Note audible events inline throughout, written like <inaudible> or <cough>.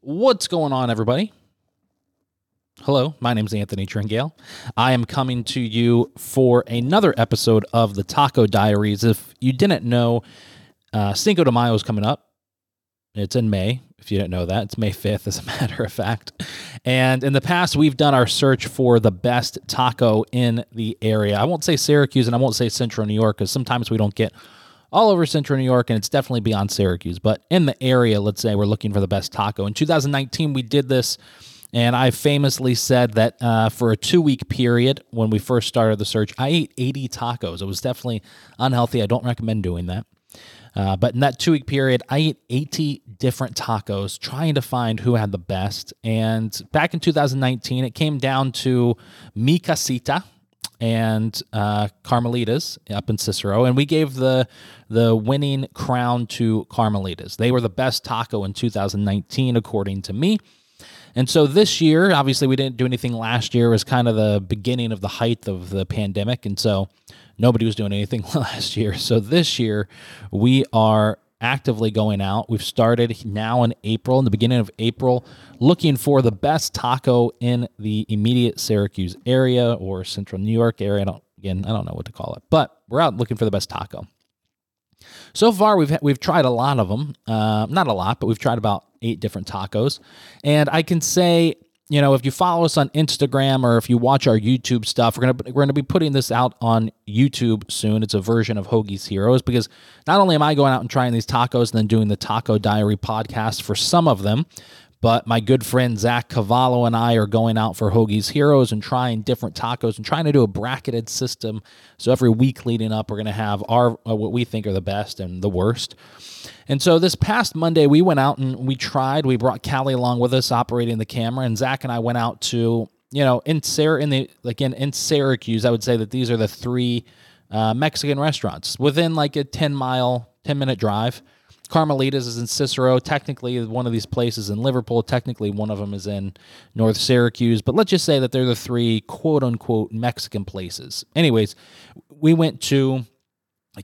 What's going on, everybody? Hello, my name is Anthony Tringale. I am coming to you for another episode of the Taco Diaries. If you didn't know, uh, Cinco de Mayo is coming up. It's in May, if you didn't know that. It's May 5th, as a <laughs> matter of fact. And in the past, we've done our search for the best taco in the area. I won't say Syracuse and I won't say Central New York because sometimes we don't get all over Central New York, and it's definitely beyond Syracuse. But in the area, let's say we're looking for the best taco. In 2019, we did this, and I famously said that uh, for a two week period when we first started the search, I ate 80 tacos. It was definitely unhealthy. I don't recommend doing that. Uh, but in that two week period, I ate 80 different tacos trying to find who had the best. And back in 2019, it came down to Mi Casita, and uh, Carmelitas up in Cicero, and we gave the the winning crown to Carmelitas. They were the best taco in 2019, according to me. And so this year, obviously, we didn't do anything last year. It was kind of the beginning of the height of the pandemic, and so nobody was doing anything <laughs> last year. So this year, we are actively going out. We've started now in April, in the beginning of April, looking for the best taco in the immediate Syracuse area or central New York area. I don't, again, I don't know what to call it, but we're out looking for the best taco. So far, we've we've tried a lot of them. Uh, not a lot, but we've tried about eight different tacos, and I can say you know, if you follow us on Instagram or if you watch our YouTube stuff, we're gonna we're gonna be putting this out on YouTube soon. It's a version of Hoagie's Heroes because not only am I going out and trying these tacos and then doing the Taco Diary podcast for some of them, but my good friend Zach Cavallo and I are going out for Hoagie's Heroes and trying different tacos and trying to do a bracketed system. So every week leading up, we're going to have our uh, what we think are the best and the worst. And so this past Monday, we went out and we tried. We brought Callie along with us, operating the camera, and Zach and I went out to you know in Sarah in the again in Syracuse. I would say that these are the three uh, Mexican restaurants within like a ten mile, ten minute drive. Carmelitas is in Cicero. Technically, one of these places in Liverpool. Technically, one of them is in North Syracuse. But let's just say that they're the three quote unquote Mexican places. Anyways, we went to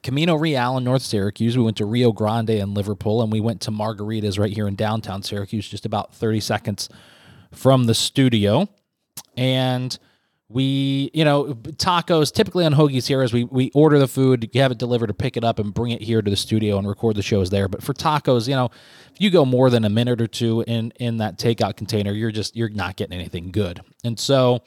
Camino Real in North Syracuse. We went to Rio Grande in Liverpool, and we went to Margaritas right here in downtown Syracuse, just about 30 seconds from the studio. And we, you know, tacos typically on Hoagie's Heroes, we, we order the food, you have it delivered or pick it up and bring it here to the studio and record the shows there. But for tacos, you know, if you go more than a minute or two in in that takeout container, you're just you're not getting anything good. And so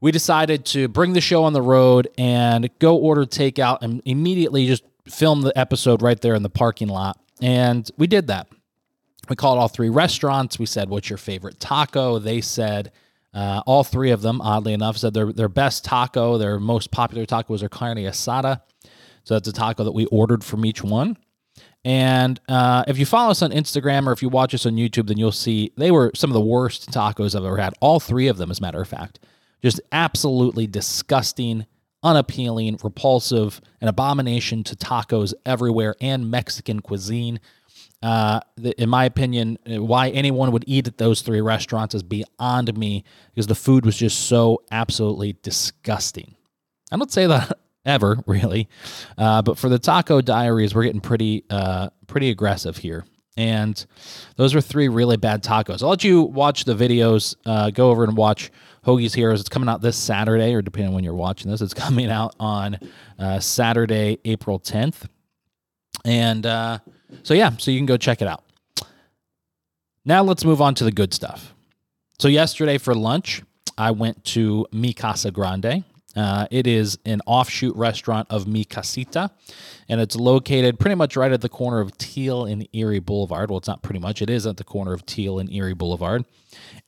we decided to bring the show on the road and go order takeout and immediately just film the episode right there in the parking lot. And we did that. We called all three restaurants. We said, "What's your favorite taco?" They said uh, all three of them, oddly enough, said their their best taco, their most popular taco was their carne asada. So that's a taco that we ordered from each one. And uh, if you follow us on Instagram or if you watch us on YouTube, then you'll see they were some of the worst tacos I've ever had. All three of them, as a matter of fact, just absolutely disgusting, unappealing, repulsive, an abomination to tacos everywhere and Mexican cuisine. Uh, in my opinion, uh, why anyone would eat at those three restaurants is beyond me because the food was just so absolutely disgusting. I don't say that <laughs> ever really, uh, but for the taco diaries, we're getting pretty uh, pretty aggressive here. And those are three really bad tacos. I'll let you watch the videos. Uh, go over and watch Hoagie's Heroes. It's coming out this Saturday, or depending on when you're watching this, it's <laughs> coming out on uh, Saturday, April 10th. And so, yeah, so you can go check it out. Now let's move on to the good stuff. So, yesterday for lunch, I went to Mi Casa Grande. Uh, it is an offshoot restaurant of Mi Casita, and it's located pretty much right at the corner of Teal and Erie Boulevard. Well, it's not pretty much; it is at the corner of Teal and Erie Boulevard,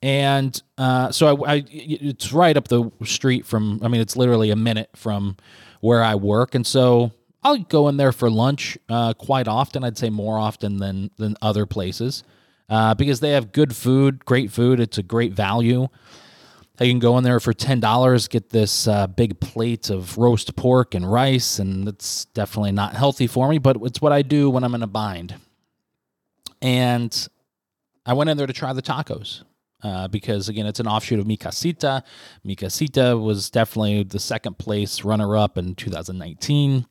and uh, so I, I, it's right up the street from. I mean, it's literally a minute from where I work, and so I'll go in there for lunch uh, quite often. I'd say more often than than other places uh, because they have good food, great food. It's a great value. You can go in there for ten dollars, get this uh, big plate of roast pork and rice, and it's definitely not healthy for me, but it's what I do when I'm in a bind. And I went in there to try the tacos. Uh, because again, it's an offshoot of Mi Casita. Mi Casita was definitely the second place runner up in 2019.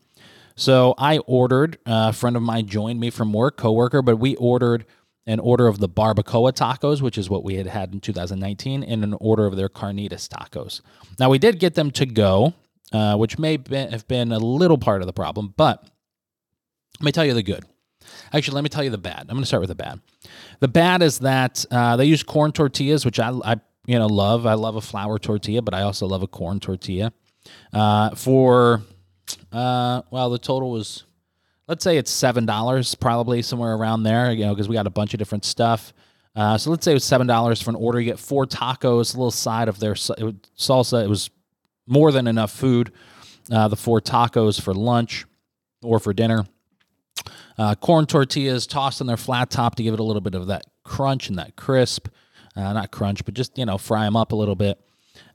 So I ordered. Uh, a friend of mine joined me from work, coworker, but we ordered an order of the barbacoa tacos, which is what we had had in 2019, and an order of their carnitas tacos. Now we did get them to go, uh, which may have been a little part of the problem, but let me tell you the good. Actually, let me tell you the bad. I'm going to start with the bad. The bad is that uh, they use corn tortillas, which I, I you know love. I love a flour tortilla, but I also love a corn tortilla. Uh, for uh, well, the total was let's say it's seven dollars, probably somewhere around there. You know, because we got a bunch of different stuff. Uh, so let's say it was seven dollars for an order. You get four tacos, a little side of their salsa. It was more than enough food. Uh, the four tacos for lunch or for dinner. Uh, corn tortillas tossed on their flat top to give it a little bit of that crunch and that crisp. Uh, not crunch, but just you know fry them up a little bit.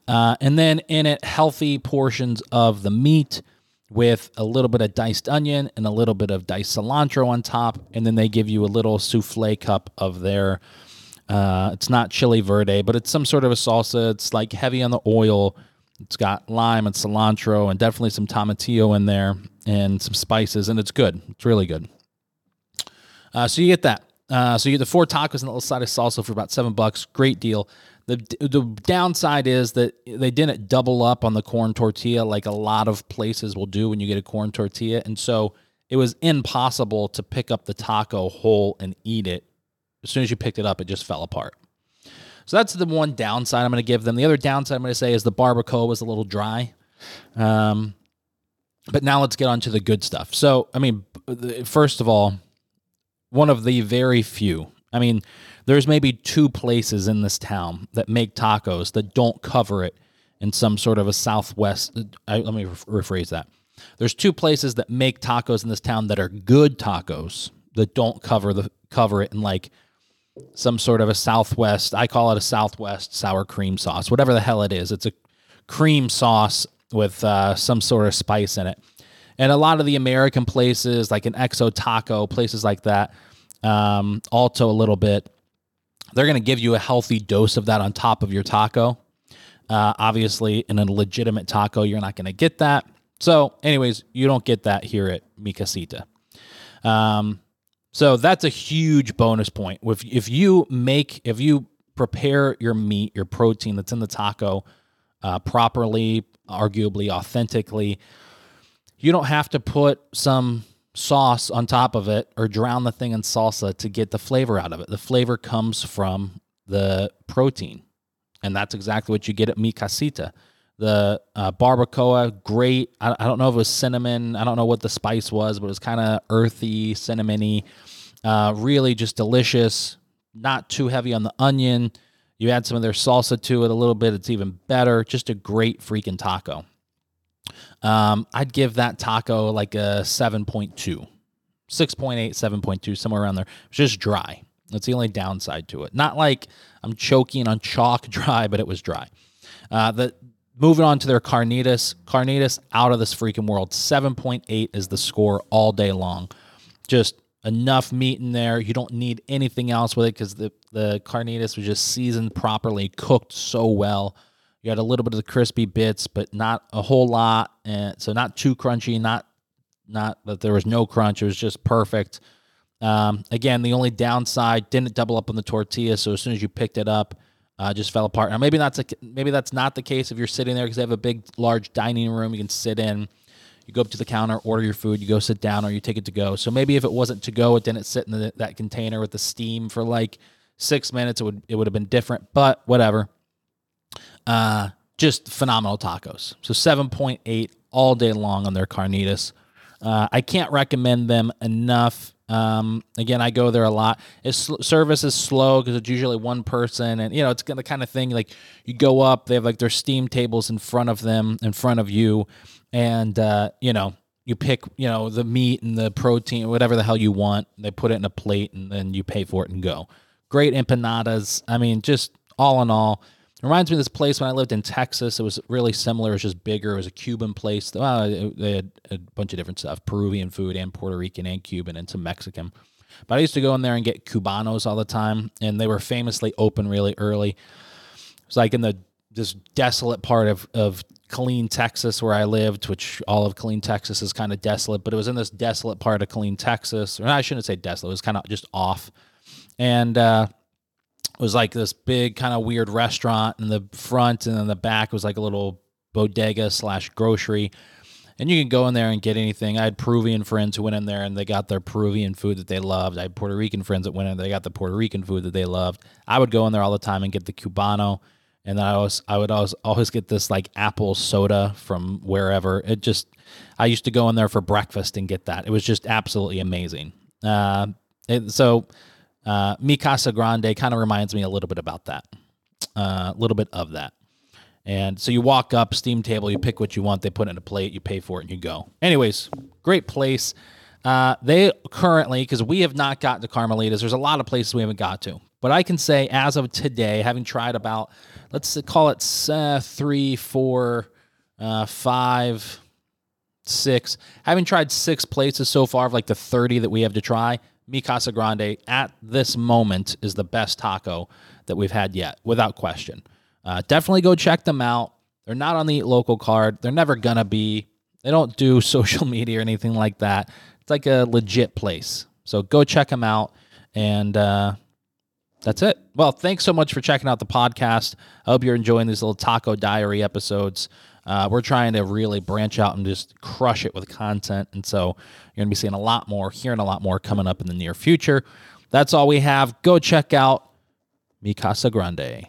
Uh, and then in it, healthy portions of the meat with a little bit of diced onion and a little bit of diced cilantro on top. And then they give you a little souffle cup of their, uh, it's not chili verde, but it's some sort of a salsa. It's like heavy on the oil. It's got lime and cilantro and definitely some tomatillo in there and some spices, and it's good. It's really good. Uh, so you get that. Uh, so you get the four tacos and a little side of salsa for about seven bucks. Great deal. The, the downside is that they didn't double up on the corn tortilla like a lot of places will do when you get a corn tortilla. And so it was impossible to pick up the taco whole and eat it. As soon as you picked it up, it just fell apart. So that's the one downside I'm going to give them. The other downside I'm going to say is the barbacoa was a little dry. Um, but now let's get on to the good stuff. So, I mean, first of all, one of the very few, I mean, there's maybe two places in this town that make tacos that don't cover it in some sort of a southwest. I, let me rephrase that. There's two places that make tacos in this town that are good tacos that don't cover the cover it in like some sort of a southwest. I call it a southwest sour cream sauce, whatever the hell it is. It's a cream sauce with uh, some sort of spice in it. And a lot of the American places, like an Exo Taco, places like that, um, Alto a little bit, they're going to give you a healthy dose of that on top of your taco. Uh, obviously, in a legitimate taco, you're not going to get that. So, anyways, you don't get that here at Mi Casita. Um, so that's a huge bonus point. If if you make if you prepare your meat, your protein that's in the taco uh, properly, arguably authentically, you don't have to put some sauce on top of it or drown the thing in salsa to get the flavor out of it. The flavor comes from the protein. And that's exactly what you get at Mi Casita. The uh, barbacoa, great. I, I, don't know if it was cinnamon. I don't know what the spice was, but it was kind of earthy, cinnamony. Uh, really just delicious. Not too heavy on the onion. You add some of their salsa to it a little bit. It's even better. Just a great freaking taco. Um, I'd give that taco like a 7.2, 6.8, 7.2, somewhere around there. It's just dry. That's the only downside to it. Not like I'm choking on chalk <laughs> dry, but it was dry. Uh, the moving on to their carnitas, carnitas out of this freaking world. 7.8 is the score all day long. Just enough meat in there. You don't need anything else with it because the the carnitas was just seasoned properly, cooked so well. You had a little bit of the crispy bits, but not a whole lot, and so not too crunchy. Not not that there was no crunch. It was just perfect. Um, again, the only downside didn't double up on the tortilla, so as soon as you picked it up, uh, just fell apart. Now maybe that's a, maybe that's not the case if you're sitting there because they have a big, large dining room you can sit in. You go up to the counter, order your food, you go sit down, or you take it to go. So maybe if it wasn't to go, it didn't sit in the, that container with the steam for like six minutes. It would it would have been different, but whatever. Uh, just phenomenal tacos. So 7.8 all day long on their carnitas. Uh, I can't recommend them enough. Um, again, I go there a lot. Its service is slow because it's usually one person, and you know it's the kind of thing like you go up, they have like their steam tables in front of them, in front of you, and uh, you know you pick you know the meat and the protein, whatever the hell you want. They put it in a plate, and then you pay for it and go. Great empanadas. I mean, just all in all, it reminds me of this place when I lived in Texas. It was really similar. It was just bigger. It was a Cuban place. Well, they had a bunch of different stuff Peruvian food and Puerto Rican and Cuban and some Mexican. But I used to go in there and get Cubanos all the time, and they were famously open really early. It was like in the this desolate part of, of Killeen, Texas, where I lived, which all of Killeen, Texas is kind of desolate, but it was in this desolate part of Killeen, Texas. Or I shouldn't say desolate, it was kind of just off and uh, was like this big kind of weird restaurant in the front, and then the back was like a little bodega slash grocery. And you can go in there and get anything. I had Peruvian friends who went in there and they got their Peruvian food that they loved. I had Puerto Rican friends that went in, they got the Puerto Rican food that they loved. I would go in there all the time and get the Cubano and then I was I would always always get this like apple soda from wherever. It just I used to go in there for breakfast and get that. It was just absolutely amazing. Uh, it, so uh, Mi Casa Grande kind of reminds me a little bit about that, uh, a little bit of that. And so you walk up, steam table, you pick what you want, they put it in a plate, you pay for it, and you go. Anyways, great place. Uh, they currently, because we have not gotten to Carmelitas, there's a lot of places we haven't got to. But I can say, as of today, having tried about, let's call it uh, three, four, uh, five, six, having tried six places so far of like the 30 that we have to try, Mi Casa Grande at this moment is the best taco that we've had yet, without question. Uh, definitely go check them out. They're not on the Eat Local card. They're never gonna be. They don't do <laughs> social media or anything like that. It's like a legit place. So go check them out. And uh, that's it. Well, thanks so much for checking out the podcast. I hope you're enjoying these little taco diary episodes. Uh, we're trying to really branch out and just crush it with content. And so you're going to be seeing a lot more, hearing a lot more coming up in the near future. That's all we have. Go check out Mi Casa Grande.